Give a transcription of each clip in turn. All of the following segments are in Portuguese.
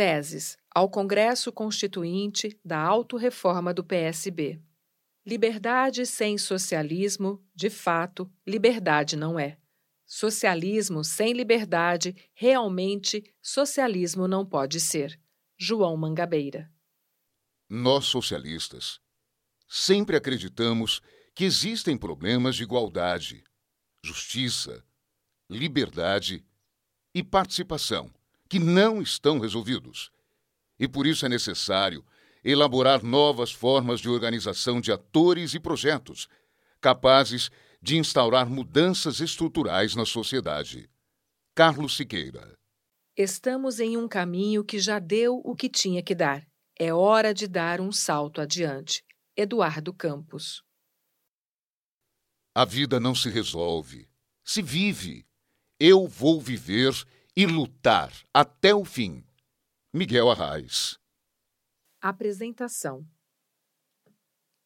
Teses ao Congresso Constituinte da Autorreforma do PSB. Liberdade sem socialismo, de fato, liberdade não é. Socialismo sem liberdade, realmente, socialismo não pode ser. João Mangabeira. Nós, socialistas, sempre acreditamos que existem problemas de igualdade, justiça, liberdade e participação que não estão resolvidos. E por isso é necessário elaborar novas formas de organização de atores e projetos capazes de instaurar mudanças estruturais na sociedade. Carlos Siqueira. Estamos em um caminho que já deu o que tinha que dar. É hora de dar um salto adiante. Eduardo Campos. A vida não se resolve, se vive. Eu vou viver e lutar até o fim. Miguel Arraes. Apresentação.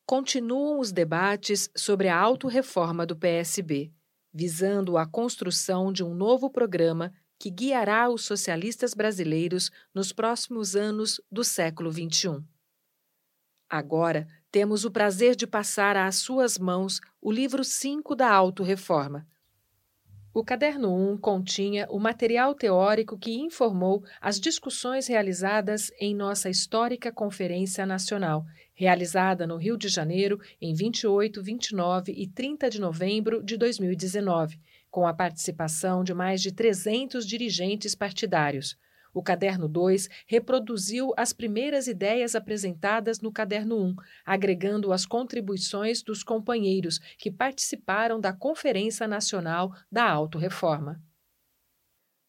Continuam os debates sobre a autorreforma do PSB, visando a construção de um novo programa que guiará os socialistas brasileiros nos próximos anos do século XXI. Agora, temos o prazer de passar às suas mãos o livro 5 da Autorreforma, o caderno 1 continha o material teórico que informou as discussões realizadas em nossa histórica Conferência Nacional, realizada no Rio de Janeiro em 28, 29 e 30 de novembro de 2019, com a participação de mais de 300 dirigentes partidários. O caderno 2 reproduziu as primeiras ideias apresentadas no caderno 1, agregando as contribuições dos companheiros que participaram da Conferência Nacional da Autorreforma.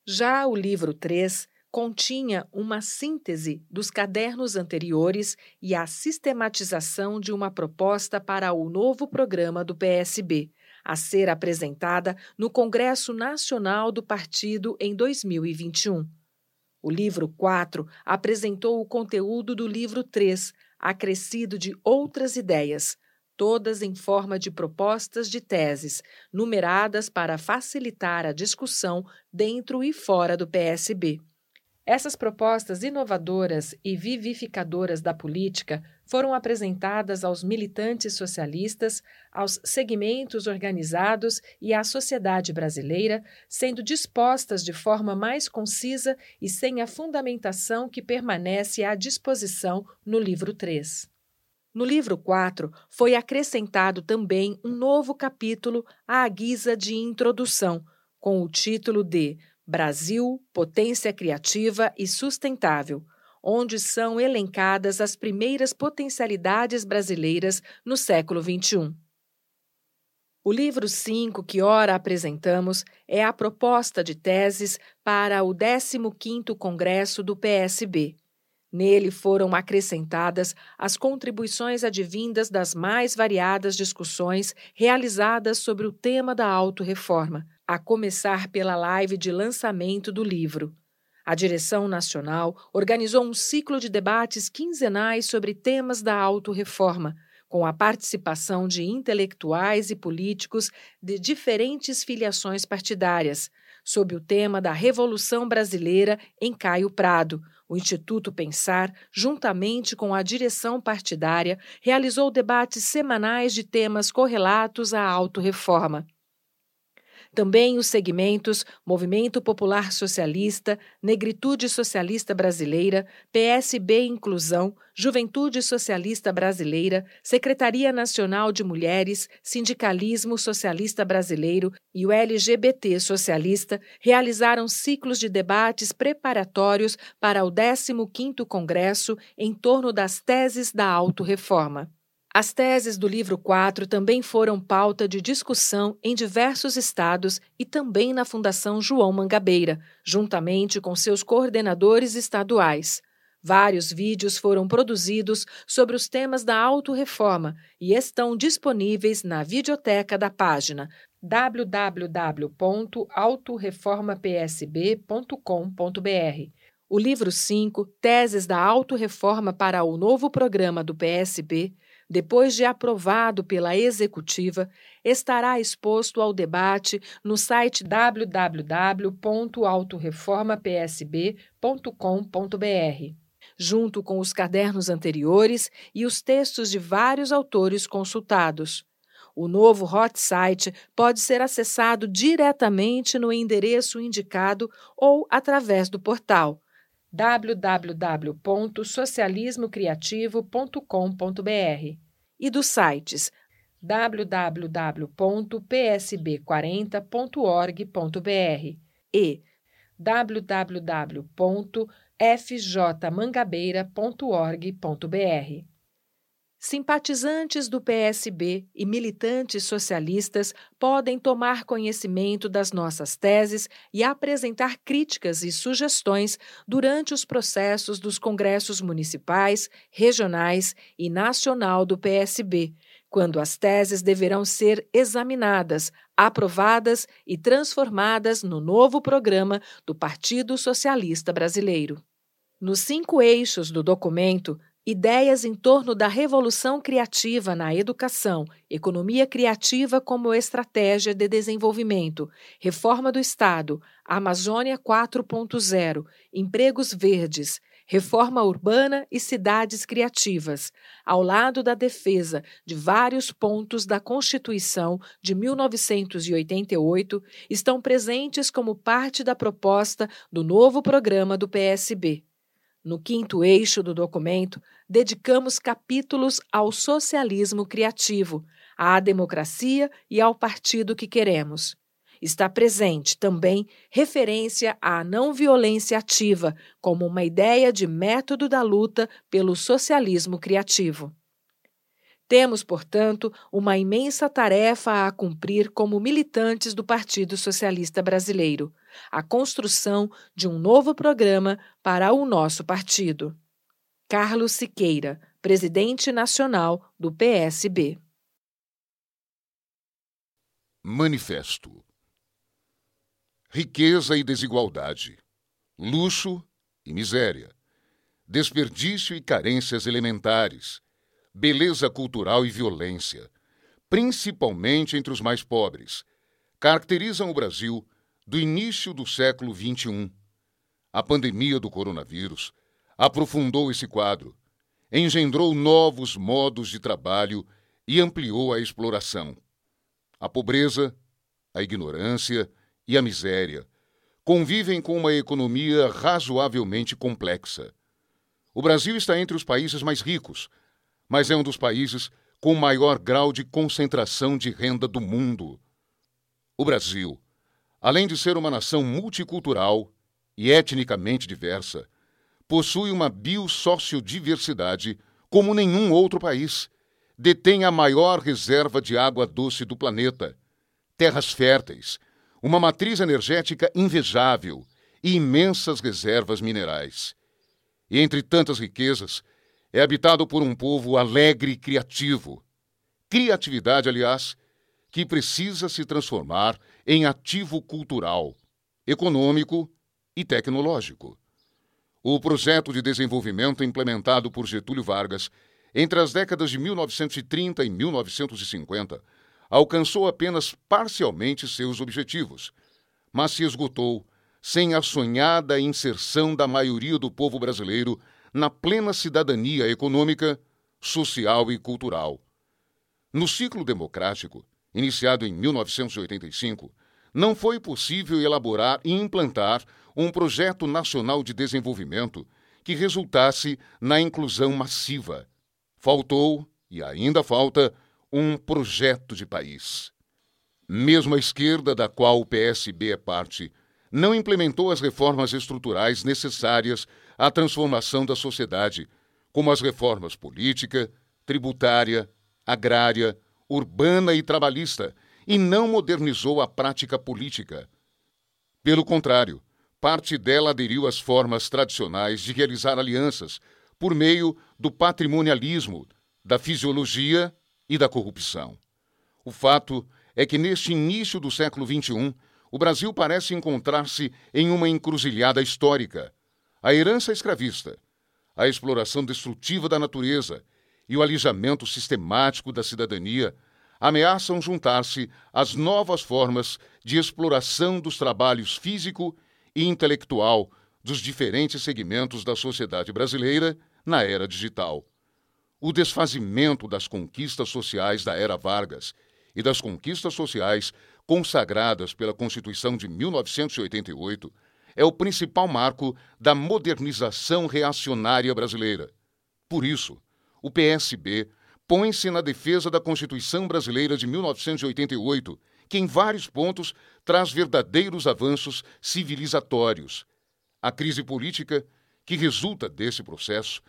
Já o livro 3 continha uma síntese dos cadernos anteriores e a sistematização de uma proposta para o novo programa do PSB, a ser apresentada no Congresso Nacional do Partido em 2021. O livro 4 apresentou o conteúdo do livro 3, acrescido de outras ideias, todas em forma de propostas de teses, numeradas para facilitar a discussão dentro e fora do PSB. Essas propostas inovadoras e vivificadoras da política foram apresentadas aos militantes socialistas, aos segmentos organizados e à sociedade brasileira, sendo dispostas de forma mais concisa e sem a fundamentação que permanece à disposição no livro 3. No livro 4, foi acrescentado também um novo capítulo à guisa de introdução, com o título de Brasil, potência criativa e sustentável, onde são elencadas as primeiras potencialidades brasileiras no século XXI. O livro 5 que ora apresentamos é a proposta de teses para o 15º Congresso do PSB. Nele foram acrescentadas as contribuições advindas das mais variadas discussões realizadas sobre o tema da autorreforma, a começar pela live de lançamento do livro. A direção nacional organizou um ciclo de debates quinzenais sobre temas da autorreforma, com a participação de intelectuais e políticos de diferentes filiações partidárias, sob o tema da Revolução Brasileira em Caio Prado. O Instituto Pensar, juntamente com a direção partidária, realizou debates semanais de temas correlatos à autorreforma. Também os segmentos Movimento Popular Socialista, Negritude Socialista Brasileira, PSB Inclusão, Juventude Socialista Brasileira, Secretaria Nacional de Mulheres, Sindicalismo Socialista Brasileiro e o LGBT Socialista realizaram ciclos de debates preparatórios para o 15º Congresso em torno das teses da autorreforma. As teses do livro 4 também foram pauta de discussão em diversos estados e também na Fundação João Mangabeira, juntamente com seus coordenadores estaduais. Vários vídeos foram produzidos sobre os temas da autorreforma e estão disponíveis na videoteca da página www.autorreformapsb.com.br. O livro 5, Teses da Autorreforma para o Novo Programa do PSB, depois de aprovado pela Executiva, estará exposto ao debate no site www.autoreformapsb.com.br, junto com os cadernos anteriores e os textos de vários autores consultados. O novo hot site pode ser acessado diretamente no endereço indicado ou através do portal www.socialismocreativo.com.br e dos sites www.psb40.org.br e www.fjmangabeira.org.br. Simpatizantes do PSB e militantes socialistas podem tomar conhecimento das nossas teses e apresentar críticas e sugestões durante os processos dos congressos municipais, regionais e nacional do PSB, quando as teses deverão ser examinadas, aprovadas e transformadas no novo programa do Partido Socialista Brasileiro. Nos cinco eixos do documento, Ideias em torno da revolução criativa na educação, economia criativa como estratégia de desenvolvimento, reforma do Estado, Amazônia 4.0, empregos verdes, reforma urbana e cidades criativas, ao lado da defesa de vários pontos da Constituição de 1988, estão presentes como parte da proposta do novo programa do PSB. No quinto eixo do documento, dedicamos capítulos ao socialismo criativo, à democracia e ao partido que queremos. Está presente também referência à não violência ativa como uma ideia de método da luta pelo socialismo criativo. Temos, portanto, uma imensa tarefa a cumprir como militantes do Partido Socialista Brasileiro: a construção de um novo programa para o nosso partido. Carlos Siqueira, presidente nacional do PSB. Manifesto: Riqueza e desigualdade, luxo e miséria, desperdício e carências elementares beleza cultural e violência, principalmente entre os mais pobres, caracterizam o Brasil do início do século XXI. A pandemia do coronavírus aprofundou esse quadro, engendrou novos modos de trabalho e ampliou a exploração. A pobreza, a ignorância e a miséria convivem com uma economia razoavelmente complexa. O Brasil está entre os países mais ricos mas é um dos países com maior grau de concentração de renda do mundo. O Brasil, além de ser uma nação multicultural e etnicamente diversa, possui uma biosociodiversidade como nenhum outro país. Detém a maior reserva de água doce do planeta, terras férteis, uma matriz energética invejável e imensas reservas minerais. E entre tantas riquezas, é habitado por um povo alegre e criativo. Criatividade, aliás, que precisa se transformar em ativo cultural, econômico e tecnológico. O projeto de desenvolvimento implementado por Getúlio Vargas entre as décadas de 1930 e 1950 alcançou apenas parcialmente seus objetivos, mas se esgotou sem a sonhada inserção da maioria do povo brasileiro na plena cidadania econômica, social e cultural. No ciclo democrático, iniciado em 1985, não foi possível elaborar e implantar um projeto nacional de desenvolvimento que resultasse na inclusão massiva. Faltou, e ainda falta, um projeto de país. Mesmo a esquerda, da qual o PSB é parte, não implementou as reformas estruturais necessárias à transformação da sociedade, como as reformas política, tributária, agrária, urbana e trabalhista, e não modernizou a prática política. Pelo contrário, parte dela aderiu às formas tradicionais de realizar alianças por meio do patrimonialismo, da fisiologia e da corrupção. O fato é que neste início do século XXI, o Brasil parece encontrar-se em uma encruzilhada histórica. A herança escravista, a exploração destrutiva da natureza e o alijamento sistemático da cidadania ameaçam juntar-se às novas formas de exploração dos trabalhos físico e intelectual dos diferentes segmentos da sociedade brasileira na era digital. O desfazimento das conquistas sociais da era Vargas e das conquistas sociais consagradas pela Constituição de 1988 é o principal marco da modernização reacionária brasileira. Por isso, o PSB põe-se na defesa da Constituição brasileira de 1988, que em vários pontos traz verdadeiros avanços civilizatórios. A crise política que resulta desse processo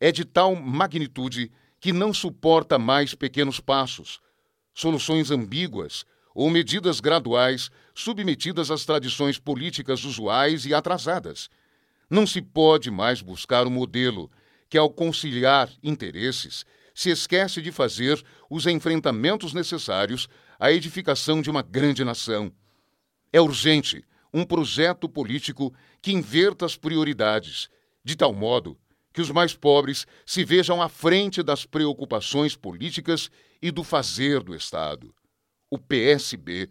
é de tal magnitude que não suporta mais pequenos passos, soluções ambíguas ou medidas graduais submetidas às tradições políticas usuais e atrasadas. Não se pode mais buscar um modelo que, ao conciliar interesses, se esquece de fazer os enfrentamentos necessários à edificação de uma grande nação. É urgente um projeto político que inverta as prioridades, de tal modo que os mais pobres se vejam à frente das preocupações políticas e do fazer do Estado. O PSB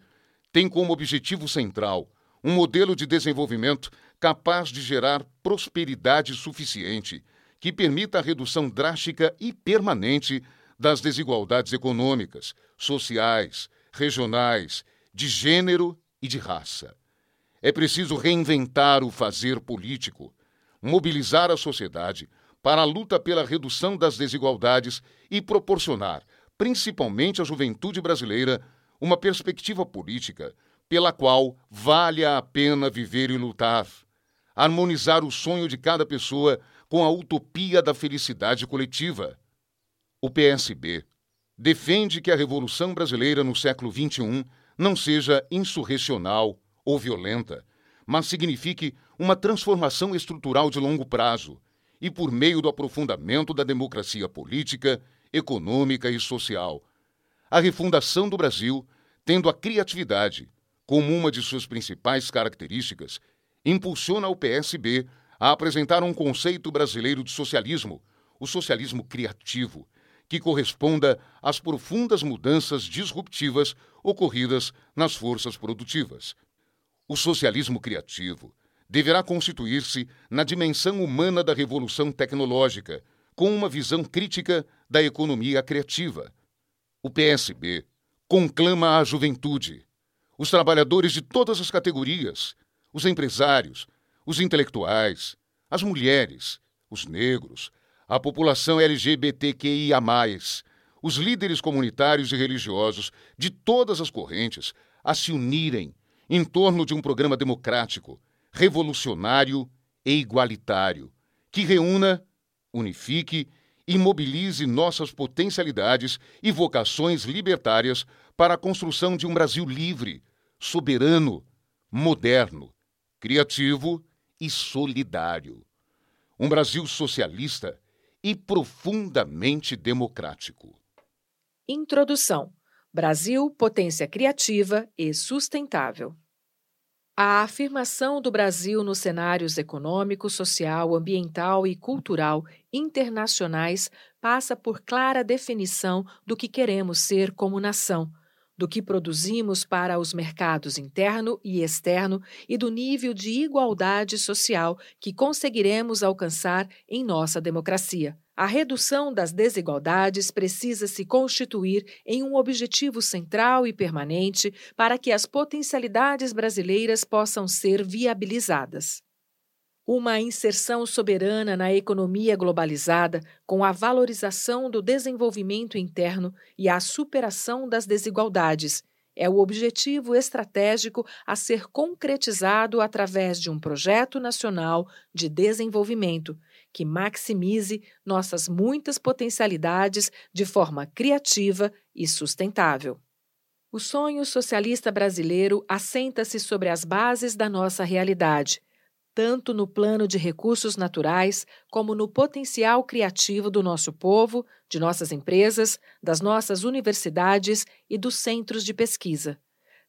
tem como objetivo central um modelo de desenvolvimento capaz de gerar prosperidade suficiente que permita a redução drástica e permanente das desigualdades econômicas, sociais, regionais, de gênero e de raça. É preciso reinventar o fazer político, mobilizar a sociedade para a luta pela redução das desigualdades e proporcionar, principalmente à juventude brasileira, uma perspectiva política pela qual vale a pena viver e lutar, harmonizar o sonho de cada pessoa com a utopia da felicidade coletiva. O PSB defende que a Revolução Brasileira no século XXI não seja insurrecional ou violenta, mas signifique uma transformação estrutural de longo prazo e por meio do aprofundamento da democracia política, econômica e social. A refundação do Brasil, tendo a criatividade como uma de suas principais características, impulsiona o PSB a apresentar um conceito brasileiro de socialismo, o socialismo criativo, que corresponda às profundas mudanças disruptivas ocorridas nas forças produtivas. O socialismo criativo deverá constituir-se na dimensão humana da revolução tecnológica, com uma visão crítica da economia criativa. O PSB conclama a juventude, os trabalhadores de todas as categorias, os empresários, os intelectuais, as mulheres, os negros, a população LGBTQIA, os líderes comunitários e religiosos de todas as correntes a se unirem em torno de um programa democrático, revolucionário e igualitário, que reúna, unifique e mobilize nossas potencialidades e vocações libertárias para a construção de um Brasil livre, soberano, moderno, criativo e solidário. Um Brasil socialista e profundamente democrático. Introdução: Brasil, potência criativa e sustentável. A afirmação do Brasil nos cenários econômico, social, ambiental e cultural internacionais passa por clara definição do que queremos ser como nação do que produzimos para os mercados interno e externo e do nível de igualdade social que conseguiremos alcançar em nossa democracia. A redução das desigualdades precisa se constituir em um objetivo central e permanente para que as potencialidades brasileiras possam ser viabilizadas. Uma inserção soberana na economia globalizada, com a valorização do desenvolvimento interno e a superação das desigualdades, é o objetivo estratégico a ser concretizado através de um projeto nacional de desenvolvimento que maximize nossas muitas potencialidades de forma criativa e sustentável. O sonho socialista brasileiro assenta-se sobre as bases da nossa realidade tanto no plano de recursos naturais como no potencial criativo do nosso povo, de nossas empresas, das nossas universidades e dos centros de pesquisa.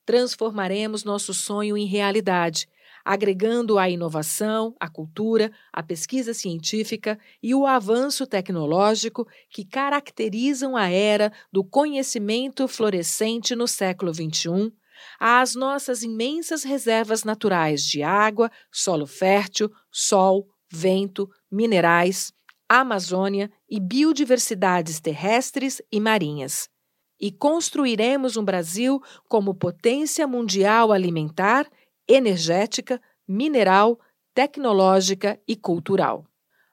Transformaremos nosso sonho em realidade, agregando a inovação, a cultura, a pesquisa científica e o avanço tecnológico que caracterizam a era do conhecimento florescente no século XXI, às nossas imensas reservas naturais de água, solo fértil, sol, vento, minerais, Amazônia e biodiversidades terrestres e marinhas. E construiremos um Brasil como potência mundial alimentar energética, mineral, tecnológica e cultural.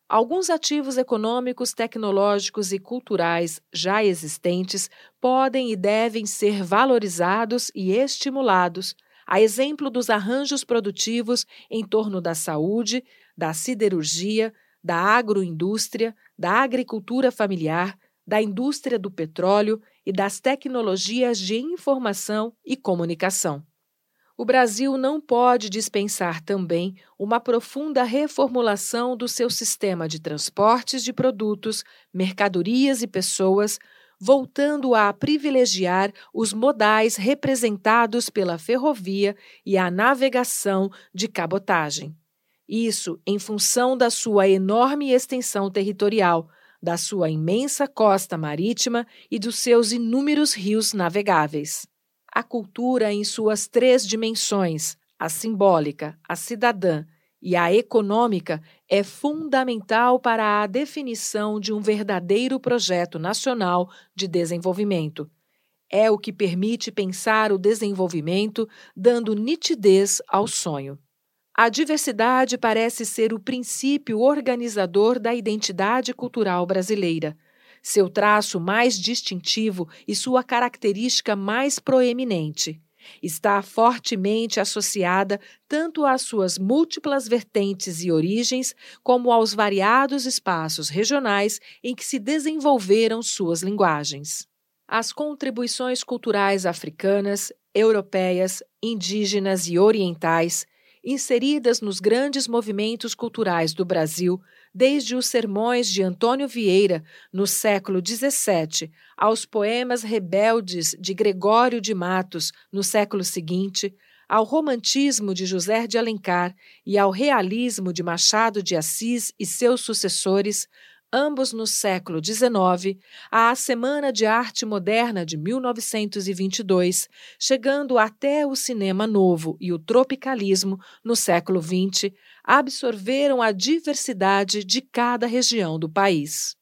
Alguns ativos econômicos, tecnológicos e culturais já existentes podem e devem ser valorizados e estimulados, a exemplo dos arranjos produtivos em torno da saúde, da siderurgia, da agroindústria, da agricultura familiar, da indústria do petróleo e das tecnologias de informação e comunicação o Brasil não pode dispensar também uma profunda reformulação do seu sistema de transportes de produtos, mercadorias e pessoas, voltando a privilegiar os modais representados pela ferrovia e a navegação de cabotagem. Isso em função da sua enorme extensão territorial, da sua imensa costa marítima e dos seus inúmeros rios navegáveis a cultura em suas três dimensões, a simbólica, a cidadã e a econômica, é fundamental para a definição de um verdadeiro projeto nacional de desenvolvimento. É o que permite pensar o desenvolvimento, dando nitidez ao sonho. A diversidade parece ser o princípio organizador da identidade cultural brasileira seu traço mais distintivo e sua característica mais proeminente. Está fortemente associada tanto às suas múltiplas vertentes e origens, como aos variados espaços regionais em que se desenvolveram suas linguagens. As contribuições culturais africanas, europeias, indígenas e orientais inseridas nos grandes movimentos culturais do Brasil, desde os sermões de Antônio Vieira, no século XVII, aos poemas rebeldes de Gregório de Matos, no século seguinte, ao romantismo de José de Alencar e ao realismo de Machado de Assis e seus sucessores, ambos no século XIX, à Semana de Arte Moderna de 1922, chegando até o cinema novo e o tropicalismo no século XX, absorveram a diversidade de cada região do país.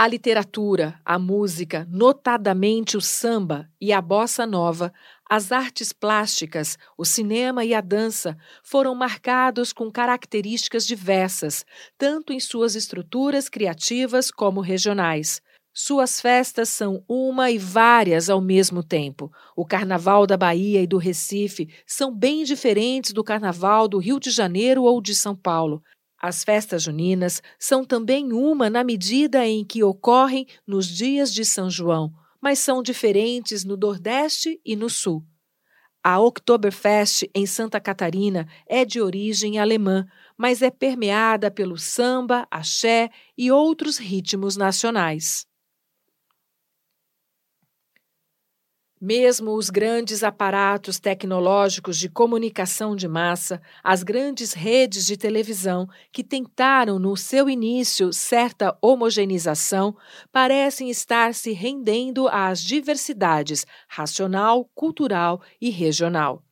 A literatura, a música, notadamente o samba e a bossa nova, as artes plásticas, o cinema e a dança foram marcados com características diversas, tanto em suas estruturas criativas como regionais. Suas festas são uma e várias ao mesmo tempo. O Carnaval da Bahia e do Recife são bem diferentes do Carnaval do Rio de Janeiro ou de São Paulo. As festas juninas são também uma na medida em que ocorrem nos dias de São João mas são diferentes no Nordeste e no Sul. A Oktoberfest em Santa Catarina é de origem alemã, mas é permeada pelo samba, axé e outros ritmos nacionais. Mesmo os grandes aparatos tecnológicos de comunicação de massa, as grandes redes de televisão, que tentaram no seu início certa homogeneização, parecem estar se rendendo às diversidades racional, cultural e regional.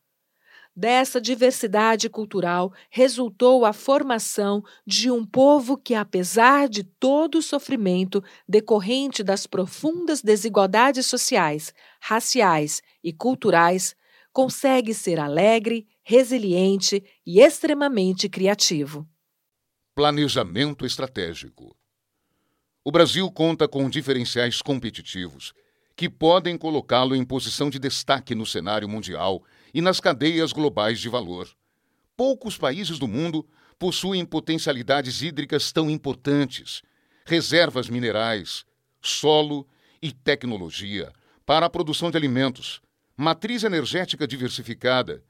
Dessa diversidade cultural resultou a formação de um povo que, apesar de todo o sofrimento decorrente das profundas desigualdades sociais, raciais e culturais, consegue ser alegre, resiliente e extremamente criativo. Planejamento estratégico. O Brasil conta com diferenciais competitivos que podem colocá-lo em posição de destaque no cenário mundial e nas cadeias globais de valor. Poucos países do mundo possuem potencialidades hídricas tão importantes, reservas minerais, solo e tecnologia para a produção de alimentos, matriz energética diversificada,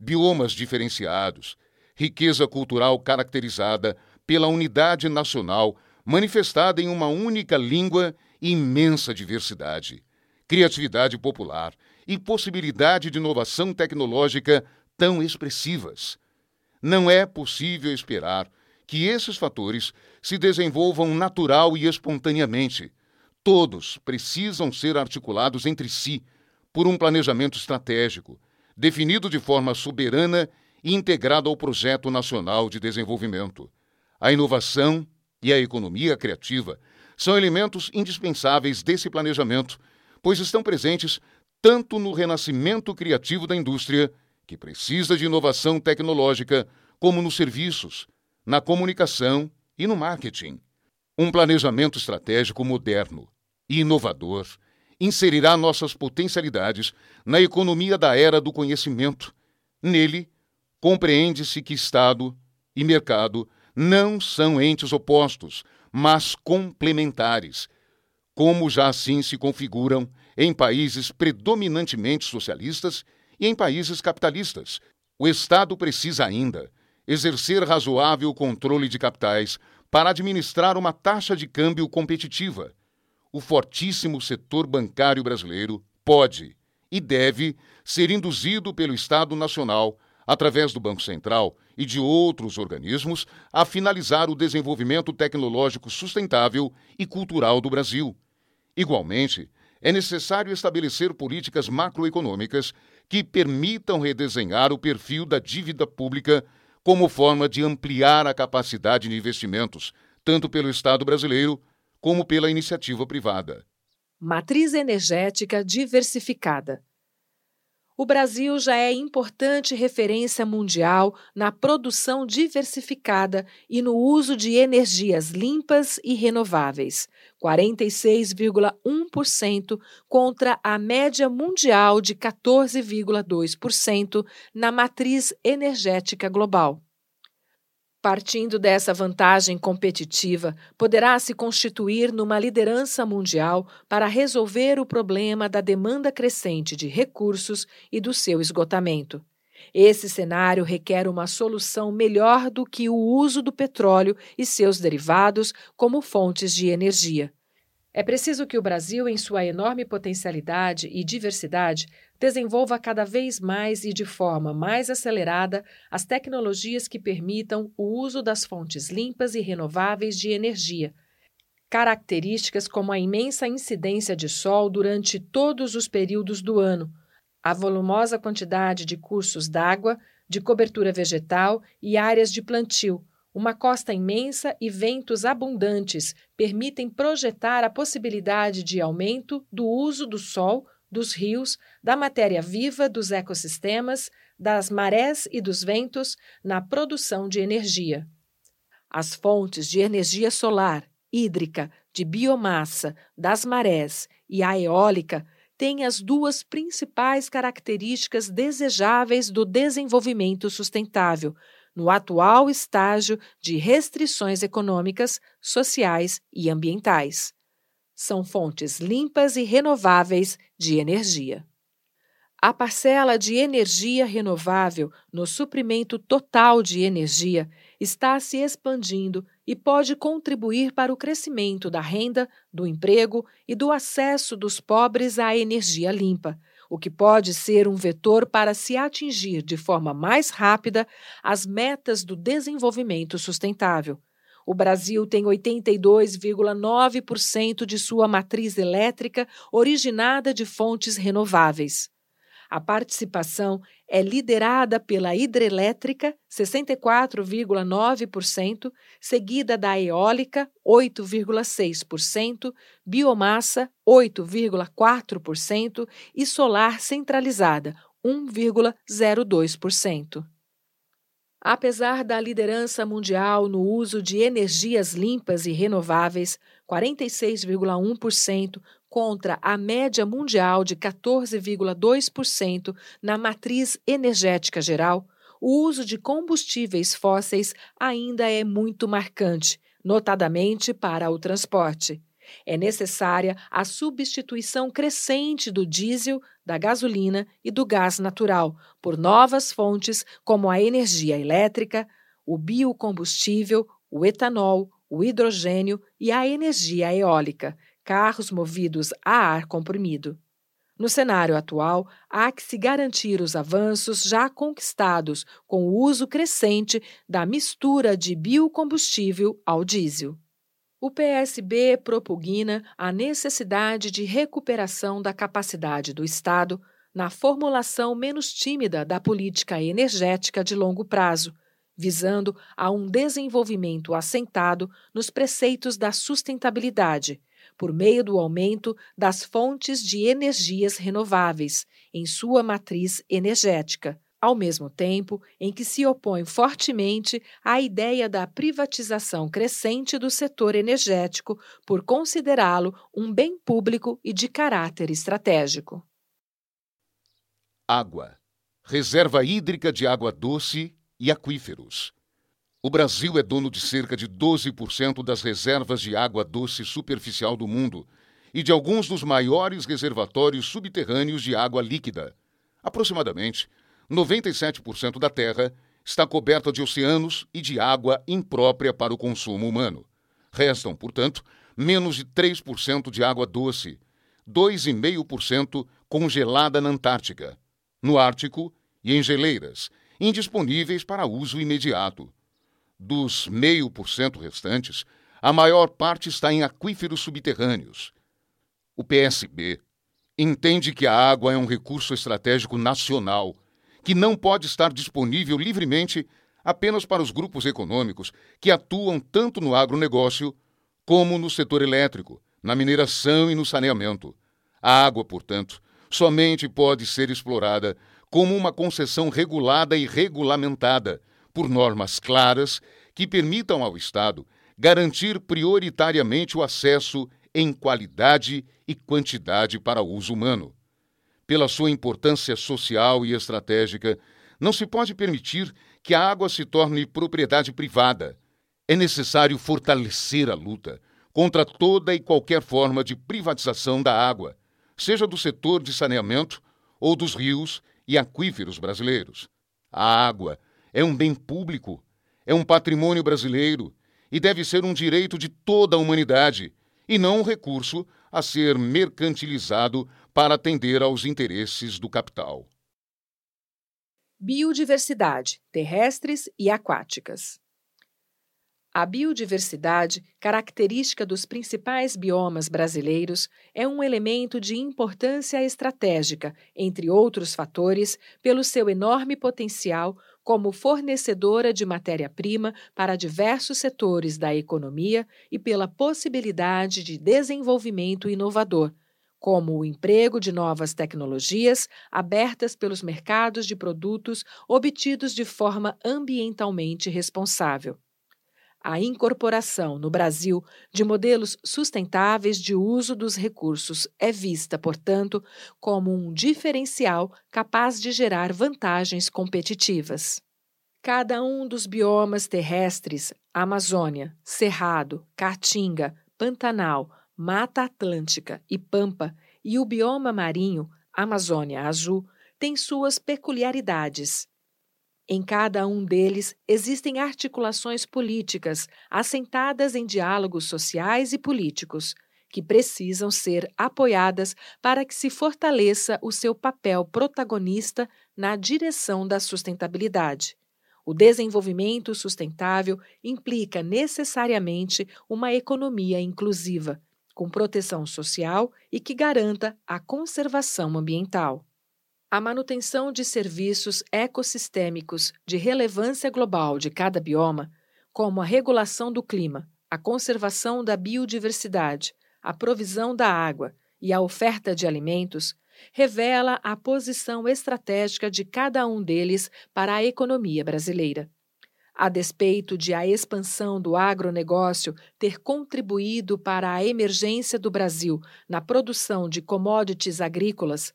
biomas diferenciados, riqueza cultural caracterizada pela unidade nacional manifestada em uma única língua e imensa diversidade, criatividade popular e possibilidade de inovação tecnológica tão expressivas. não é possível esperar que esses fatores se desenvolvam natural e espontaneamente. Todos precisam ser articulados entre si por um planejamento estratégico, definido de forma soberana e integrado ao projeto nacional de desenvolvimento. A inovação e a economia criativa são elementos indispensáveis desse planejamento, pois estão presentes tanto no renascimento criativo da indústria, que precisa de inovação tecnológica, como nos serviços, na comunicação e no marketing. Um planejamento estratégico moderno e inovador inserirá nossas potencialidades na economia da era do conhecimento. Nele, compreende-se que Estado e mercado não são entes opostos, mas complementares, como já assim se configuram em países predominantemente socialistas e em países capitalistas. O Estado precisa ainda exercer razoável controle de capitais para administrar uma taxa de câmbio competitiva. O fortíssimo setor bancário brasileiro pode e deve ser induzido pelo Estado Nacional, através do Banco Central e de outros organismos, a finalizar o desenvolvimento tecnológico sustentável e cultural do Brasil. Igualmente, é necessário estabelecer políticas macroeconômicas que permitam redesenhar o perfil da dívida pública como forma de ampliar a capacidade de investimentos, tanto pelo Estado brasileiro como pela iniciativa privada. Matriz energética diversificada. O Brasil já é importante referência mundial na produção diversificada e no uso de energias limpas e renováveis, 46,1% contra a média mundial de 14,2% na matriz energética global. Partindo dessa vantagem competitiva, poderá se constituir numa liderança mundial para resolver o problema da demanda crescente de recursos e do seu esgotamento. Esse cenário requer uma solução melhor do que o uso do petróleo e seus derivados como fontes de energia. É preciso que o Brasil, em sua enorme potencialidade e diversidade, desenvolva cada vez mais e de forma mais acelerada as tecnologias que permitam o uso das fontes limpas e renováveis de energia. Características como a imensa incidência de sol durante todos os períodos do ano, a volumosa quantidade de cursos d'água, de cobertura vegetal e áreas de plantio uma costa imensa e ventos abundantes permitem projetar a possibilidade de aumento do uso do sol, dos rios, da matéria viva dos ecossistemas, das marés e dos ventos na produção de energia. As fontes de energia solar, hídrica, de biomassa, das marés e a eólica têm as duas principais características desejáveis do desenvolvimento sustentável no atual estágio de restrições econômicas, sociais e ambientais. São fontes limpas e renováveis de energia. A parcela de energia renovável no suprimento total de energia está se expandindo e pode contribuir para o crescimento da renda, do emprego e do acesso dos pobres à energia limpa o que pode ser um vetor para se atingir de forma mais rápida as metas do desenvolvimento sustentável. O Brasil tem 82,9% de sua matriz elétrica originada de fontes renováveis. A participação é liderada pela hidrelétrica, 64,9%, seguida da eólica, 8,6%, biomassa, 8,4% e solar centralizada, 1,02%. Apesar da liderança mundial no uso de energias limpas e renováveis, 46,1% contra a média mundial de 14,2% na matriz energética geral, o uso de combustíveis fósseis ainda é muito marcante, notadamente para o transporte. É necessária a substituição crescente do diesel, da gasolina e do gás natural por novas fontes como a energia elétrica, o biocombustível, o etanol, o hidrogênio e a energia eólica, carros movidos a ar comprimido. No cenário atual, há que se garantir os avanços já conquistados com o uso crescente da mistura de biocombustível ao diesel. O PSB propugna a necessidade de recuperação da capacidade do Estado na formulação menos tímida da política energética de longo prazo, visando a um desenvolvimento assentado nos preceitos da sustentabilidade, por meio do aumento das fontes de energias renováveis em sua matriz energética, ao mesmo tempo em que se opõe fortemente à ideia da privatização crescente do setor energético por considerá-lo um bem público e de caráter estratégico. Água. Reserva hídrica de água doce e aquíferos. O Brasil é dono de cerca de 12% das reservas de água doce superficial do mundo e de alguns dos maiores reservatórios subterrâneos de água líquida. Aproximadamente 97% da Terra está coberta de oceanos e de água imprópria para o consumo humano. Restam, portanto, menos de 3% de água doce, 2,5% congelada na Antártica, no Ártico e em geleiras, indisponíveis para uso imediato. Dos meio por cento restantes, a maior parte está em aquíferos subterrâneos. O PSB entende que a água é um recurso estratégico nacional que não pode estar disponível livremente apenas para os grupos econômicos que atuam tanto no agronegócio como no setor elétrico, na mineração e no saneamento. A água, portanto, somente pode ser explorada como uma concessão regulada e regulamentada por normas claras que permitam ao Estado garantir prioritariamente o acesso em qualidade e quantidade para uso humano. Pela sua importância social e estratégica, não se pode permitir que a água se torne propriedade privada. É necessário fortalecer a luta contra toda e qualquer forma de privatização da água, seja do setor de saneamento ou dos rios e aquíferos brasileiros. A água é um bem público, é um patrimônio brasileiro e deve ser um direito de toda a humanidade e não um recurso a ser mercantilizado para atender aos interesses do capital. Biodiversidade terrestres e aquáticas. A biodiversidade, característica dos principais biomas brasileiros, é um elemento de importância estratégica, entre outros fatores, pelo seu enorme potencial como fornecedora de matéria-prima para diversos setores da economia e pela possibilidade de desenvolvimento inovador, como o emprego de novas tecnologias abertas pelos mercados de produtos obtidos de forma ambientalmente responsável a incorporação no Brasil de modelos sustentáveis de uso dos recursos é vista, portanto, como um diferencial capaz de gerar vantagens competitivas. Cada um dos biomas terrestres Amazônia, Cerrado, Caatinga, Pantanal, Mata Atlântica e Pampa e o bioma marinho Amazônia Azul tem suas peculiaridades em cada um deles existem articulações políticas assentadas em diálogos sociais e políticos, que precisam ser apoiadas para que se fortaleça o seu papel protagonista na direção da sustentabilidade. O desenvolvimento sustentável implica necessariamente uma economia inclusiva, com proteção social e que garanta a conservação ambiental a manutenção de serviços ecossistêmicos de relevância global de cada bioma, como a regulação do clima, a conservação da biodiversidade, a provisão da água e a oferta de alimentos, revela a posição estratégica de cada um deles para a economia brasileira. A despeito de a expansão do agronegócio ter contribuído para a emergência do Brasil na produção de commodities agrícolas,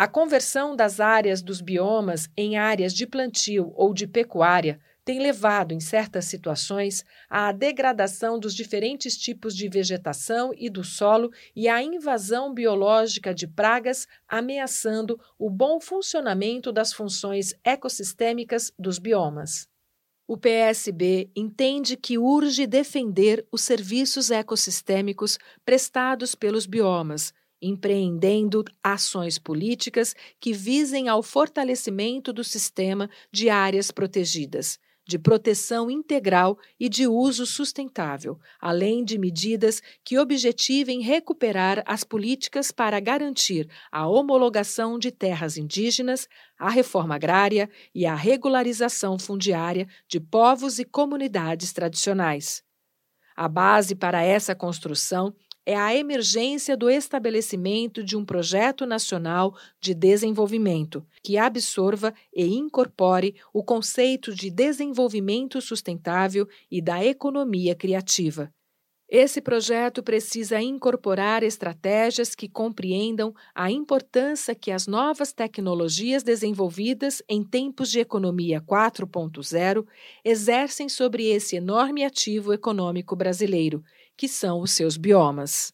a conversão das áreas dos biomas em áreas de plantio ou de pecuária tem levado, em certas situações, à degradação dos diferentes tipos de vegetação e do solo e à invasão biológica de pragas, ameaçando o bom funcionamento das funções ecossistêmicas dos biomas. O PSB entende que urge defender os serviços ecossistêmicos prestados pelos biomas empreendendo ações políticas que visem ao fortalecimento do sistema de áreas protegidas de proteção integral e de uso sustentável, além de medidas que objetivem recuperar as políticas para garantir a homologação de terras indígenas, a reforma agrária e a regularização fundiária de povos e comunidades tradicionais. A base para essa construção é a emergência do estabelecimento de um projeto nacional de desenvolvimento que absorva e incorpore o conceito de desenvolvimento sustentável e da economia criativa. Esse projeto precisa incorporar estratégias que compreendam a importância que as novas tecnologias desenvolvidas em tempos de economia 4.0 exercem sobre esse enorme ativo econômico brasileiro que são os seus biomas.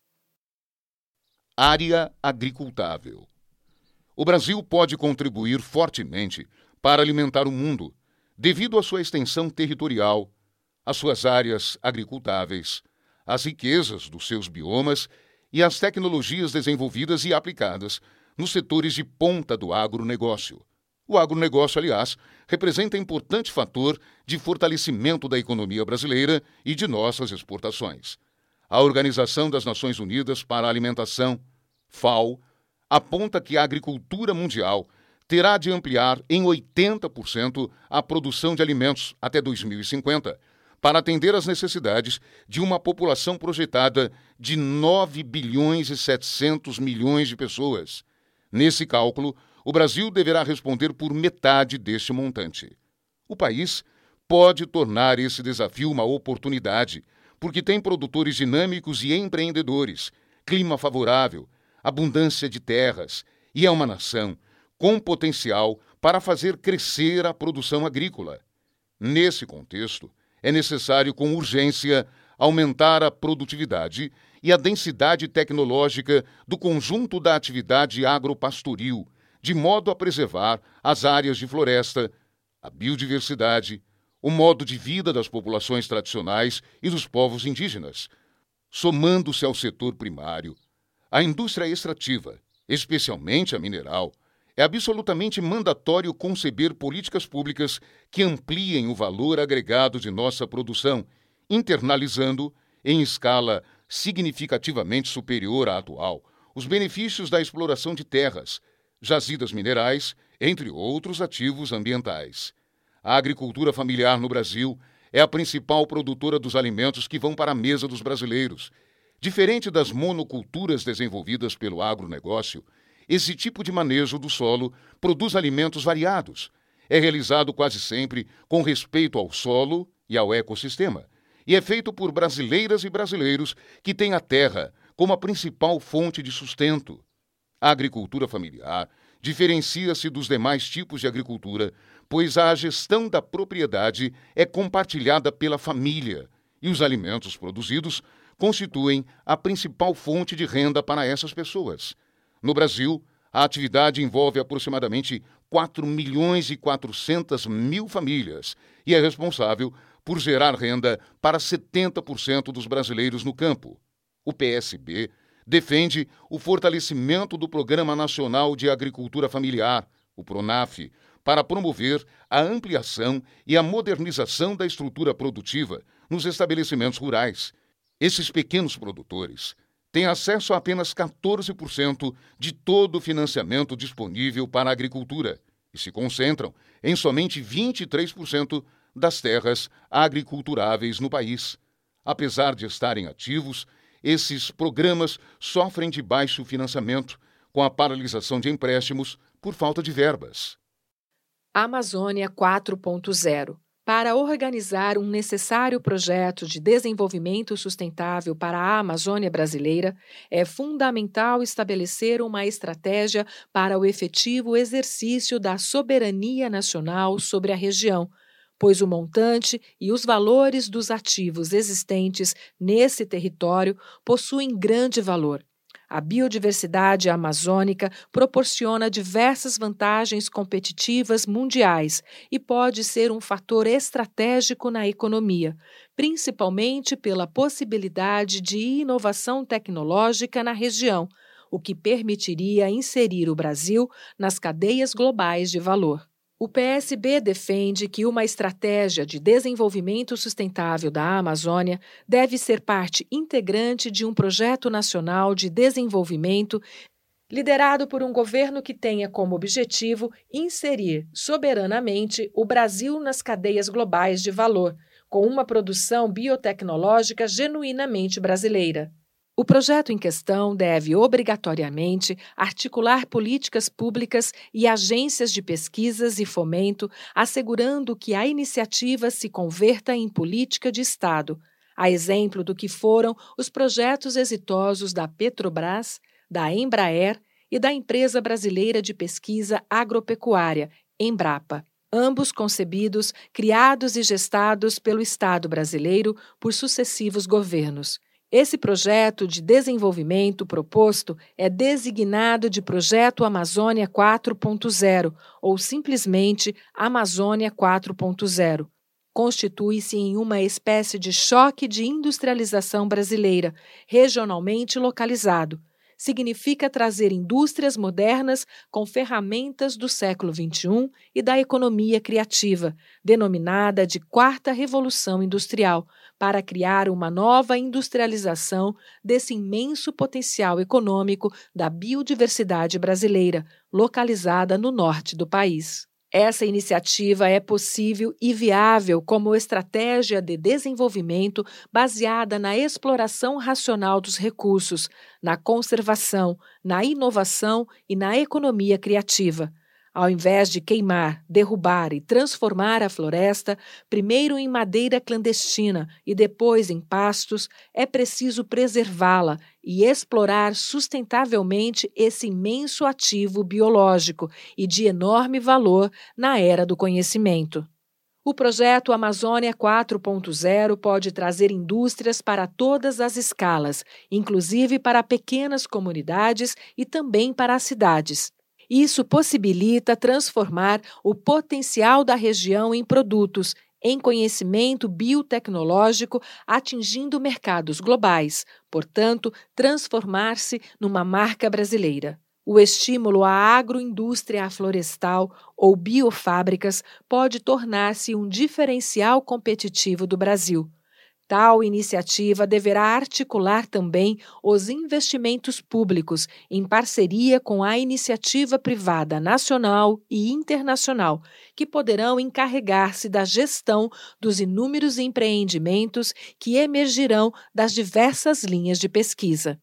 Área agricultável. O Brasil pode contribuir fortemente para alimentar o mundo, devido à sua extensão territorial, às suas áreas agricultáveis, às riquezas dos seus biomas e às tecnologias desenvolvidas e aplicadas nos setores de ponta do agronegócio. O agronegócio, aliás, representa importante fator de fortalecimento da economia brasileira e de nossas exportações. A Organização das Nações Unidas para a Alimentação, FAO, aponta que a agricultura mundial terá de ampliar em 80% a produção de alimentos até 2050, para atender às necessidades de uma população projetada de 9 bilhões e 700 milhões de pessoas. Nesse cálculo, o Brasil deverá responder por metade deste montante. O país pode tornar esse desafio uma oportunidade porque tem produtores dinâmicos e empreendedores, clima favorável, abundância de terras e é uma nação com potencial para fazer crescer a produção agrícola. Nesse contexto, é necessário com urgência aumentar a produtividade e a densidade tecnológica do conjunto da atividade agropastoril, de modo a preservar as áreas de floresta, a biodiversidade, o modo de vida das populações tradicionais e dos povos indígenas. Somando-se ao setor primário, a indústria extrativa, especialmente a mineral, é absolutamente mandatório conceber políticas públicas que ampliem o valor agregado de nossa produção, internalizando, em escala significativamente superior à atual, os benefícios da exploração de terras, jazidas minerais, entre outros ativos ambientais. A agricultura familiar no Brasil é a principal produtora dos alimentos que vão para a mesa dos brasileiros. Diferente das monoculturas desenvolvidas pelo agronegócio, esse tipo de manejo do solo produz alimentos variados. É realizado quase sempre com respeito ao solo e ao ecossistema, e é feito por brasileiras e brasileiros que têm a terra como a principal fonte de sustento. A agricultura familiar diferencia-se dos demais tipos de agricultura pois a gestão da propriedade é compartilhada pela família e os alimentos produzidos constituem a principal fonte de renda para essas pessoas. No Brasil, a atividade envolve aproximadamente 4 milhões e 400 mil famílias e é responsável por gerar renda para 70% dos brasileiros no campo. O PSB defende o fortalecimento do Programa Nacional de Agricultura Familiar, o PRONAF, para promover a ampliação e a modernização da estrutura produtiva nos estabelecimentos rurais. Esses pequenos produtores têm acesso a apenas 14% de todo o financiamento disponível para a agricultura e se concentram em somente 23% das terras agriculturáveis no país. Apesar de estarem ativos, esses programas sofrem de baixo financiamento, com a paralisação de empréstimos por falta de verbas. Amazônia 4.0 para organizar um necessário projeto de desenvolvimento sustentável para a Amazônia brasileira, é fundamental estabelecer uma estratégia para o efetivo exercício da soberania nacional sobre a região, pois o montante e os valores dos ativos existentes nesse território possuem grande valor a biodiversidade amazônica proporciona diversas vantagens competitivas mundiais e pode ser um fator estratégico na economia, principalmente pela possibilidade de inovação tecnológica na região, o que permitiria inserir o Brasil nas cadeias globais de valor. O PSB defende que uma estratégia de desenvolvimento sustentável da Amazônia deve ser parte integrante de um projeto nacional de desenvolvimento liderado por um governo que tenha como objetivo inserir soberanamente o Brasil nas cadeias globais de valor, com uma produção biotecnológica genuinamente brasileira. O projeto em questão deve obrigatoriamente articular políticas públicas e agências de pesquisas e fomento, assegurando que a iniciativa se converta em política de Estado, a exemplo do que foram os projetos exitosos da Petrobras, da Embraer e da Empresa Brasileira de Pesquisa Agropecuária, Embrapa ambos concebidos, criados e gestados pelo Estado brasileiro por sucessivos governos. Esse projeto de desenvolvimento proposto é designado de Projeto Amazônia 4.0 ou simplesmente Amazônia 4.0. Constitui-se em uma espécie de choque de industrialização brasileira, regionalmente localizado, significa trazer indústrias modernas com ferramentas do século XXI e da economia criativa, denominada de Quarta Revolução Industrial, para criar uma nova industrialização desse imenso potencial econômico da biodiversidade brasileira, localizada no norte do país. Essa iniciativa é possível e viável como estratégia de desenvolvimento baseada na exploração racional dos recursos, na conservação, na inovação e na economia criativa. Ao invés de queimar, derrubar e transformar a floresta, primeiro em madeira clandestina e depois em pastos, é preciso preservá-la e explorar sustentavelmente esse imenso ativo biológico e de enorme valor na era do conhecimento. O projeto Amazônia 4.0 pode trazer indústrias para todas as escalas, inclusive para pequenas comunidades e também para as cidades. Isso possibilita transformar o potencial da região em produtos, em conhecimento biotecnológico, atingindo mercados globais, portanto, transformar-se numa marca brasileira. O estímulo à agroindústria florestal ou biofábricas pode tornar-se um diferencial competitivo do Brasil. Tal iniciativa deverá articular também os investimentos públicos em parceria com a iniciativa privada nacional e internacional, que poderão encarregar-se da gestão dos inúmeros empreendimentos que emergirão das diversas linhas de pesquisa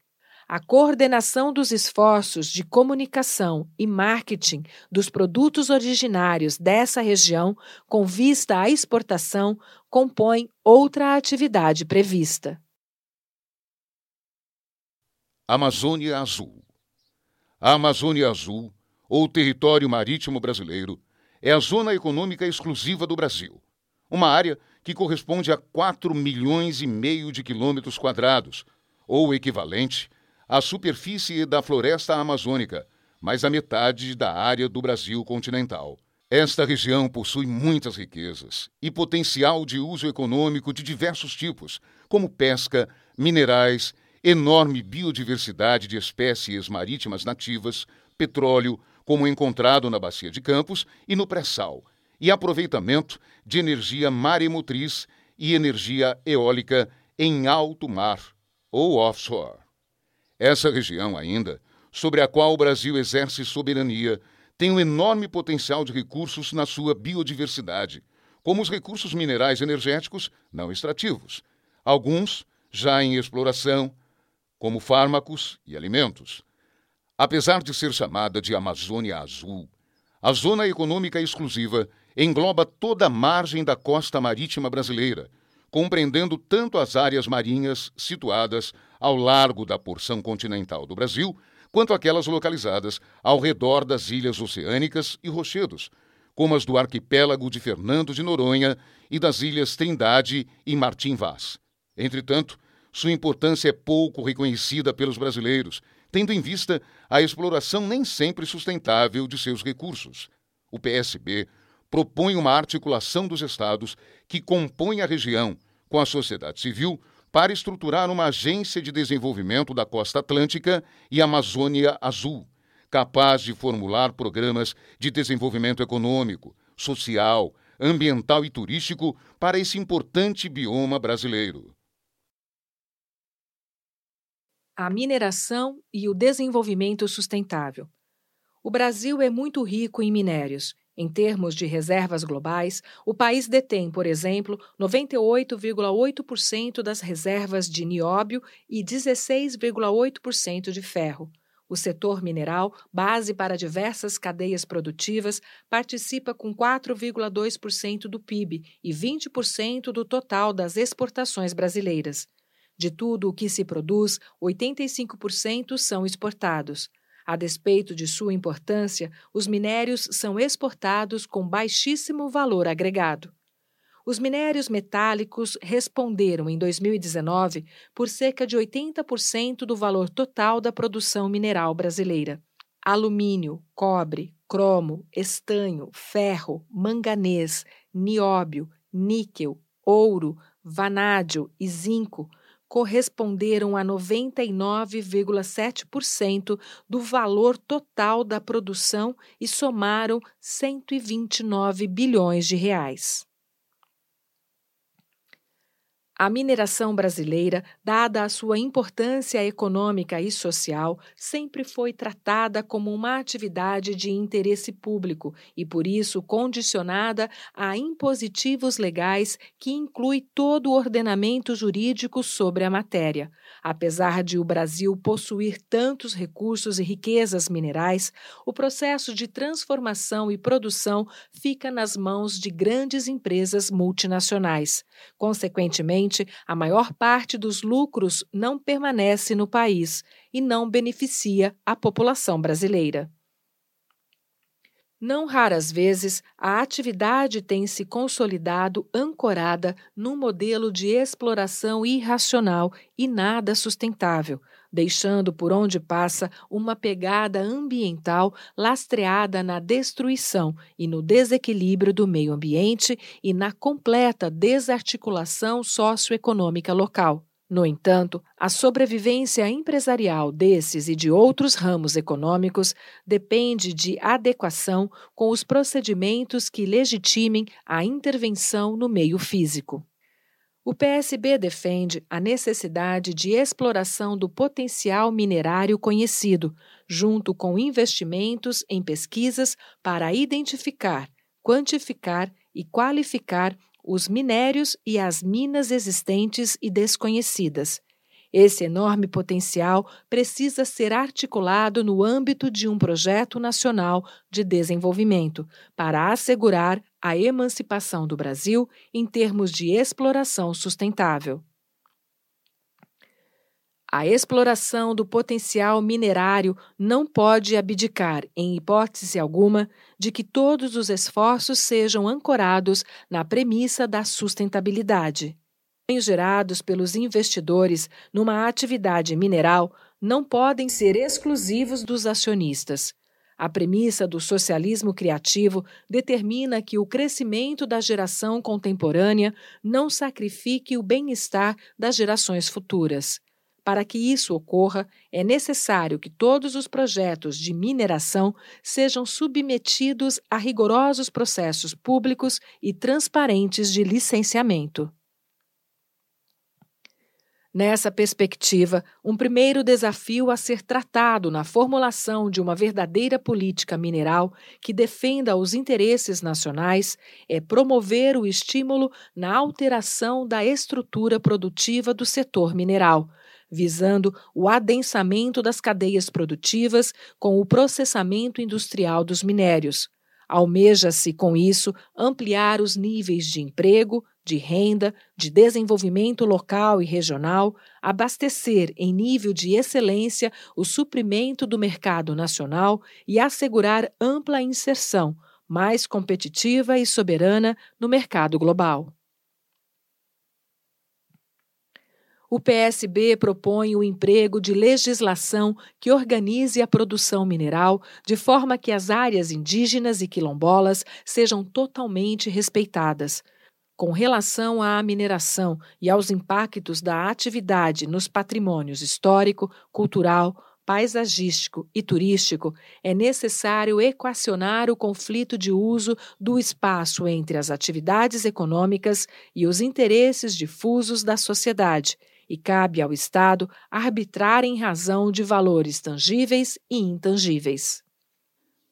a coordenação dos esforços de comunicação e marketing dos produtos originários dessa região com vista à exportação compõe outra atividade prevista. Amazônia Azul A Amazônia Azul, ou Território Marítimo Brasileiro, é a zona econômica exclusiva do Brasil, uma área que corresponde a 4 milhões e meio de quilômetros quadrados, ou equivalente a superfície da floresta amazônica, mais a metade da área do Brasil continental. Esta região possui muitas riquezas e potencial de uso econômico de diversos tipos, como pesca, minerais, enorme biodiversidade de espécies marítimas nativas, petróleo, como encontrado na Bacia de Campos e no pré-sal, e aproveitamento de energia maremotriz e energia eólica em alto mar ou offshore. Essa região, ainda, sobre a qual o Brasil exerce soberania, tem um enorme potencial de recursos na sua biodiversidade, como os recursos minerais energéticos não extrativos, alguns já em exploração, como fármacos e alimentos. Apesar de ser chamada de Amazônia Azul, a Zona Econômica Exclusiva engloba toda a margem da costa marítima brasileira compreendendo tanto as áreas marinhas situadas ao largo da porção continental do Brasil, quanto aquelas localizadas ao redor das ilhas oceânicas e rochedos, como as do arquipélago de Fernando de Noronha e das ilhas Trindade e Martim Vaz. Entretanto, sua importância é pouco reconhecida pelos brasileiros, tendo em vista a exploração nem sempre sustentável de seus recursos. O PSB propõe uma articulação dos estados que compõem a região com a sociedade civil para estruturar uma agência de desenvolvimento da costa atlântica e Amazônia Azul, capaz de formular programas de desenvolvimento econômico, social, ambiental e turístico para esse importante bioma brasileiro. A mineração e o desenvolvimento sustentável. O Brasil é muito rico em minérios em termos de reservas globais, o país detém, por exemplo, 98,8% das reservas de nióbio e 16,8% de ferro. O setor mineral, base para diversas cadeias produtivas, participa com 4,2% do PIB e 20% do total das exportações brasileiras. De tudo o que se produz, 85% são exportados. A despeito de sua importância, os minérios são exportados com baixíssimo valor agregado. Os minérios metálicos responderam em 2019 por cerca de 80% do valor total da produção mineral brasileira. Alumínio, cobre, cromo, estanho, ferro, manganês, nióbio, níquel, ouro, vanádio e zinco corresponderam a 99,7% do valor total da produção e somaram 129 bilhões de reais. A mineração brasileira, dada a sua importância econômica e social, sempre foi tratada como uma atividade de interesse público e, por isso, condicionada a impositivos legais que inclui todo o ordenamento jurídico sobre a matéria. Apesar de o Brasil possuir tantos recursos e riquezas minerais, o processo de transformação e produção fica nas mãos de grandes empresas multinacionais. Consequentemente, a maior parte dos lucros não permanece no país e não beneficia a população brasileira. Não raras vezes, a atividade tem se consolidado ancorada num modelo de exploração irracional e nada sustentável, deixando por onde passa uma pegada ambiental lastreada na destruição e no desequilíbrio do meio ambiente e na completa desarticulação socioeconômica local. No entanto, a sobrevivência empresarial desses e de outros ramos econômicos depende de adequação com os procedimentos que legitimem a intervenção no meio físico. O PSB defende a necessidade de exploração do potencial minerário conhecido, junto com investimentos em pesquisas para identificar, quantificar e qualificar os minérios e as minas existentes e desconhecidas. Esse enorme potencial precisa ser articulado no âmbito de um projeto nacional de desenvolvimento para assegurar a emancipação do Brasil em termos de exploração sustentável. A exploração do potencial minerário não pode abdicar, em hipótese alguma, de que todos os esforços sejam ancorados na premissa da sustentabilidade. Os gerados pelos investidores numa atividade mineral não podem ser exclusivos dos acionistas. A premissa do socialismo criativo determina que o crescimento da geração contemporânea não sacrifique o bem-estar das gerações futuras. Para que isso ocorra, é necessário que todos os projetos de mineração sejam submetidos a rigorosos processos públicos e transparentes de licenciamento. Nessa perspectiva, um primeiro desafio a ser tratado na formulação de uma verdadeira política mineral que defenda os interesses nacionais é promover o estímulo na alteração da estrutura produtiva do setor mineral, visando o adensamento das cadeias produtivas com o processamento industrial dos minérios. Almeja-se, com isso, ampliar os níveis de emprego, de renda, de desenvolvimento local e regional, abastecer em nível de excelência o suprimento do mercado nacional e assegurar ampla inserção, mais competitiva e soberana no mercado global. O PSB propõe o emprego de legislação que organize a produção mineral de forma que as áreas indígenas e quilombolas sejam totalmente respeitadas, Com relação à mineração e aos impactos da atividade nos patrimônios histórico, cultural, paisagístico e turístico, é necessário equacionar o conflito de uso do espaço entre as atividades econômicas e os interesses difusos da sociedade, e cabe ao Estado arbitrar em razão de valores tangíveis e intangíveis.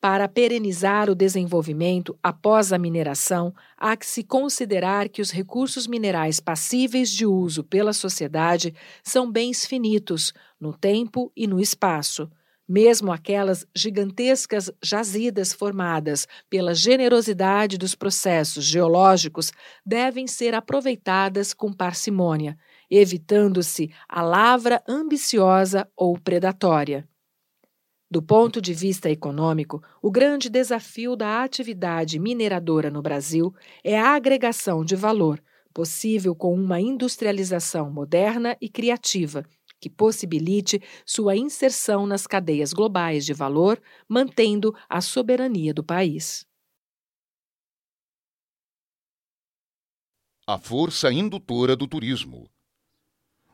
Para perenizar o desenvolvimento após a mineração, há que se considerar que os recursos minerais passíveis de uso pela sociedade são bens finitos, no tempo e no espaço. Mesmo aquelas gigantescas jazidas formadas pela generosidade dos processos geológicos devem ser aproveitadas com parcimônia, evitando-se a lavra ambiciosa ou predatória. Do ponto de vista econômico, o grande desafio da atividade mineradora no Brasil é a agregação de valor, possível com uma industrialização moderna e criativa, que possibilite sua inserção nas cadeias globais de valor, mantendo a soberania do país. A força indutora do turismo.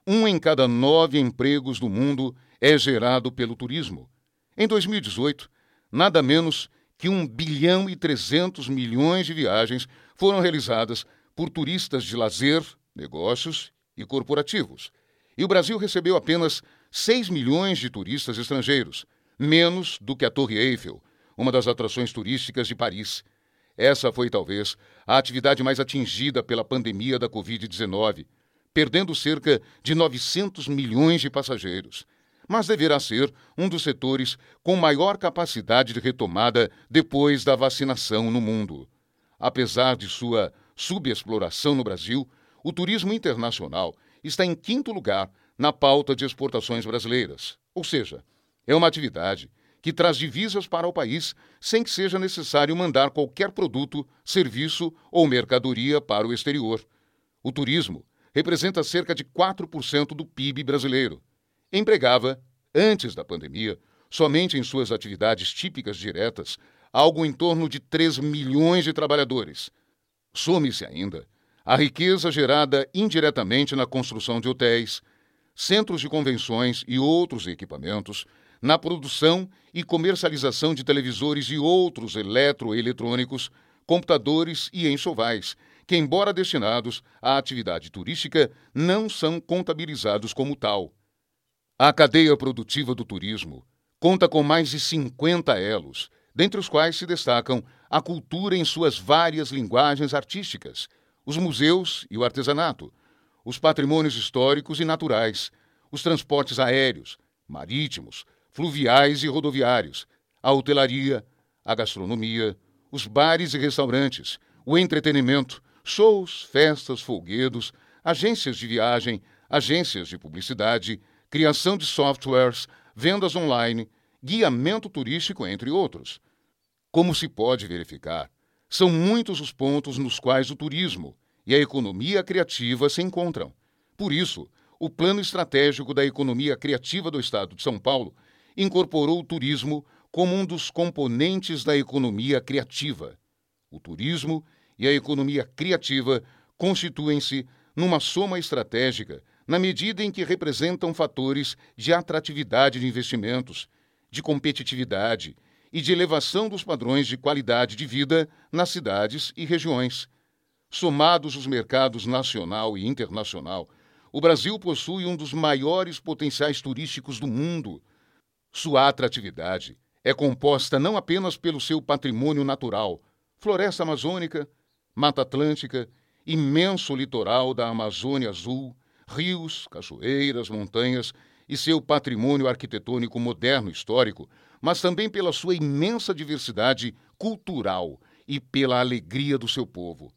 Um em cada nove empregos do mundo é gerado pelo turismo em 2018, nada menos que 1 bilhão e 300 milhões de viagens foram realizadas por turistas de lazer, negócios e corporativos. E o Brasil recebeu apenas 6 milhões de turistas estrangeiros, menos do que a Torre Eiffel, uma das atrações turísticas de Paris. Essa foi talvez a atividade mais atingida pela pandemia da Covid-19, perdendo cerca de 900 milhões de passageiros mas deverá ser um dos setores com maior capacidade de retomada depois da vacinação no mundo. Apesar de sua subexploração no Brasil, o turismo internacional está em quinto lugar na pauta de exportações brasileiras, ou seja, é uma atividade que traz divisas para o país sem que seja necessário mandar qualquer produto, serviço ou mercadoria para o exterior. O turismo representa cerca de 4% do PIB brasileiro empregava, antes da pandemia, somente em suas atividades típicas diretas, algo em torno de 3 milhões de trabalhadores. Some-se ainda a riqueza gerada indiretamente na construção de hotéis, centros de convenções e outros equipamentos, na produção e comercialização de televisores e outros eletroeletrônicos, computadores e enxovais, que, embora destinados à atividade turística, não são contabilizados como tal. A cadeia produtiva do turismo conta com mais de 50 elos, dentre os quais se destacam a cultura em suas várias linguagens artísticas, os museus e o artesanato, os patrimônios históricos e naturais, os transportes aéreos, marítimos, fluviais e rodoviários, a hotelaria, a gastronomia, os bares e restaurantes, o entretenimento, shows, festas, folguedos, agências de viagem, agências de publicidade, criação de softwares, vendas online, guiamento turístico, entre outros. Como se pode verificar, são muitos os pontos nos quais o turismo e a economia criativa se encontram. Por isso, o Plano Estratégico da Economia Criativa do Estado de São Paulo incorporou o turismo como um dos componentes da economia criativa. O turismo e a economia criativa constituem-se numa soma estratégica na medida em que representam fatores de atratividade de investimentos, de competitividade e de elevação dos padrões de qualidade de vida nas cidades e regiões. Somados os mercados nacional e internacional, o Brasil possui um dos maiores potenciais turísticos do mundo. Sua atratividade é composta não apenas pelo seu patrimônio natural, floresta amazônica, mata atlântica, imenso litoral da Amazônia Azul, rios, cachoeiras, montanhas e seu patrimônio arquitetônico moderno histórico, mas também pela sua imensa diversidade cultural e pela alegria do seu povo.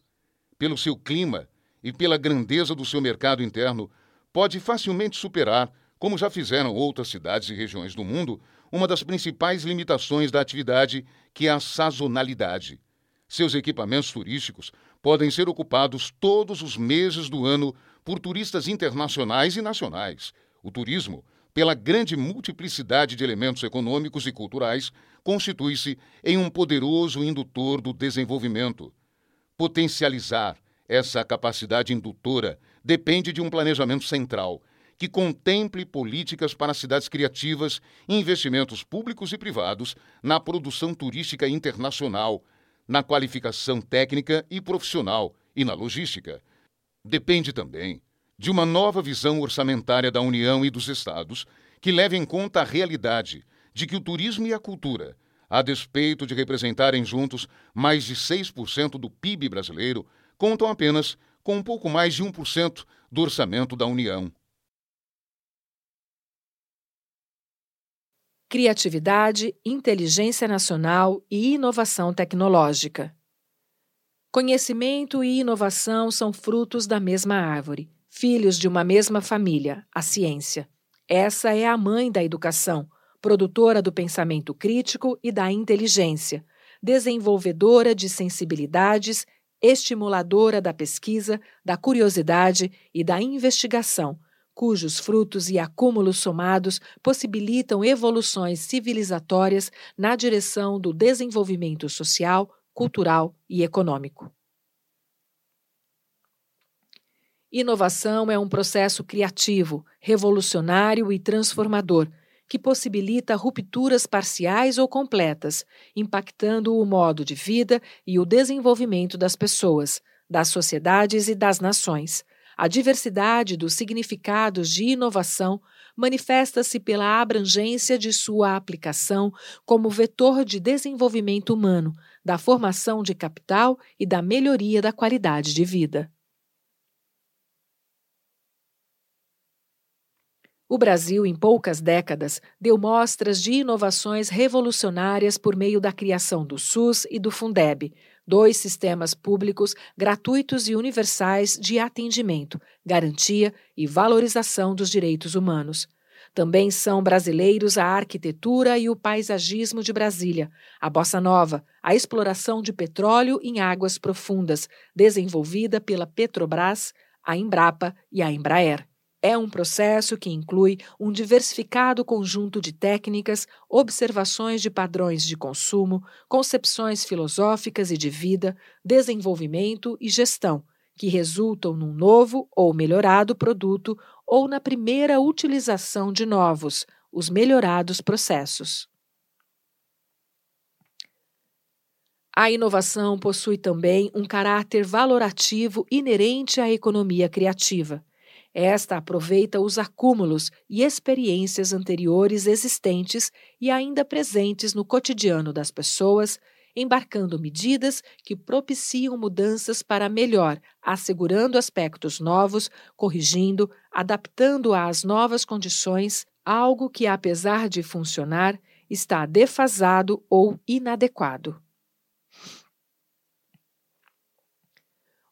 Pelo seu clima e pela grandeza do seu mercado interno, pode facilmente superar, como já fizeram outras cidades e regiões do mundo, uma das principais limitações da atividade, que é a sazonalidade. Seus equipamentos turísticos podem ser ocupados todos os meses do ano por turistas internacionais e nacionais. O turismo, pela grande multiplicidade de elementos econômicos e culturais, constitui-se em um poderoso indutor do desenvolvimento. Potencializar Essa capacidade indutora depende de um planejamento central que contemple políticas para cidades criativas, investimentos públicos e privados na produção turística internacional, na qualificação técnica e profissional e na logística. Depende também de uma nova visão orçamentária da União e dos Estados que leve em conta a realidade de que o turismo e a cultura, a despeito de representarem juntos mais de 6% do PIB brasileiro, contam apenas com um pouco mais de 1% do orçamento da União. Criatividade, inteligência nacional e inovação tecnológica. Conhecimento e inovação são frutos da mesma árvore, filhos de uma mesma família, a ciência. Essa é a mãe da educação, produtora do pensamento crítico e da inteligência, desenvolvedora de sensibilidades, estimuladora da pesquisa, da curiosidade e da investigação cujos frutos e acúmulos somados possibilitam evoluções civilizatórias na direção do desenvolvimento social, cultural e econômico. Inovação é um processo criativo, revolucionário e transformador que possibilita rupturas parciais ou completas, impactando o modo de vida e o desenvolvimento das pessoas, das sociedades e das nações, a diversidade dos significados de inovação manifesta-se pela abrangência de sua aplicação como vetor de desenvolvimento humano, da formação de capital e da melhoria da qualidade de vida. O Brasil, em poucas décadas, deu mostras de inovações revolucionárias por meio da criação do SUS e do Fundeb, dois sistemas públicos gratuitos e universais de atendimento, garantia e valorização dos direitos humanos. Também são brasileiros a arquitetura e o paisagismo de Brasília, a bossa nova, a exploração de petróleo em águas profundas, desenvolvida pela Petrobras, a Embrapa e a Embraer. É um processo que inclui um diversificado conjunto de técnicas, observações de padrões de consumo, concepções filosóficas e de vida, desenvolvimento e gestão, que resultam num novo ou melhorado produto ou na primeira utilização de novos, os melhorados processos. A inovação possui também um caráter valorativo inerente à economia criativa esta aproveita os acúmulos e experiências anteriores existentes e ainda presentes no cotidiano das pessoas, embarcando medidas que propiciam mudanças para melhor, assegurando aspectos novos, corrigindo, adaptando às novas condições, algo que, apesar de funcionar, está defasado ou inadequado.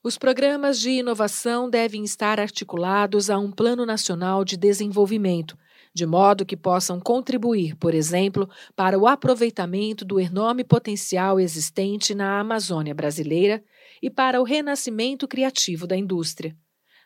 Os programas de inovação devem estar articulados a um Plano Nacional de Desenvolvimento, de modo que possam contribuir, por exemplo, para o aproveitamento do enorme potencial existente na Amazônia brasileira e para o renascimento criativo da indústria.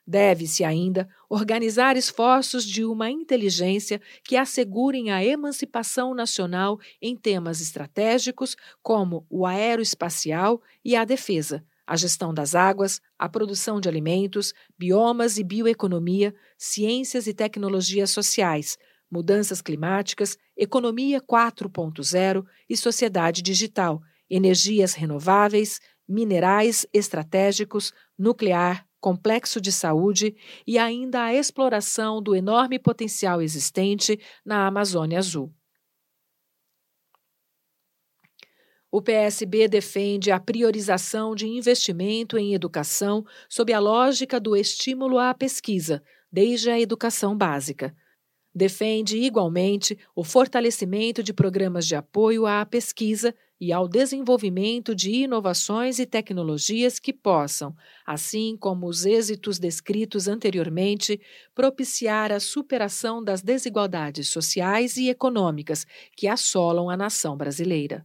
Deve-se ainda organizar esforços de uma inteligência que assegurem a emancipação nacional em temas estratégicos como o aeroespacial e a defesa a gestão das águas, a produção de alimentos, biomas e bioeconomia, ciências e tecnologias sociais, mudanças climáticas, economia 4.0 e sociedade digital, energias renováveis, minerais estratégicos, nuclear, complexo de saúde e ainda a exploração do enorme potencial existente na Amazônia Azul. O PSB defende a priorização de investimento em educação sob a lógica do estímulo à pesquisa, desde a educação básica. Defende, igualmente, o fortalecimento de programas de apoio à pesquisa e ao desenvolvimento de inovações e tecnologias que possam, assim como os êxitos descritos anteriormente, propiciar a superação das desigualdades sociais e econômicas que assolam a nação brasileira.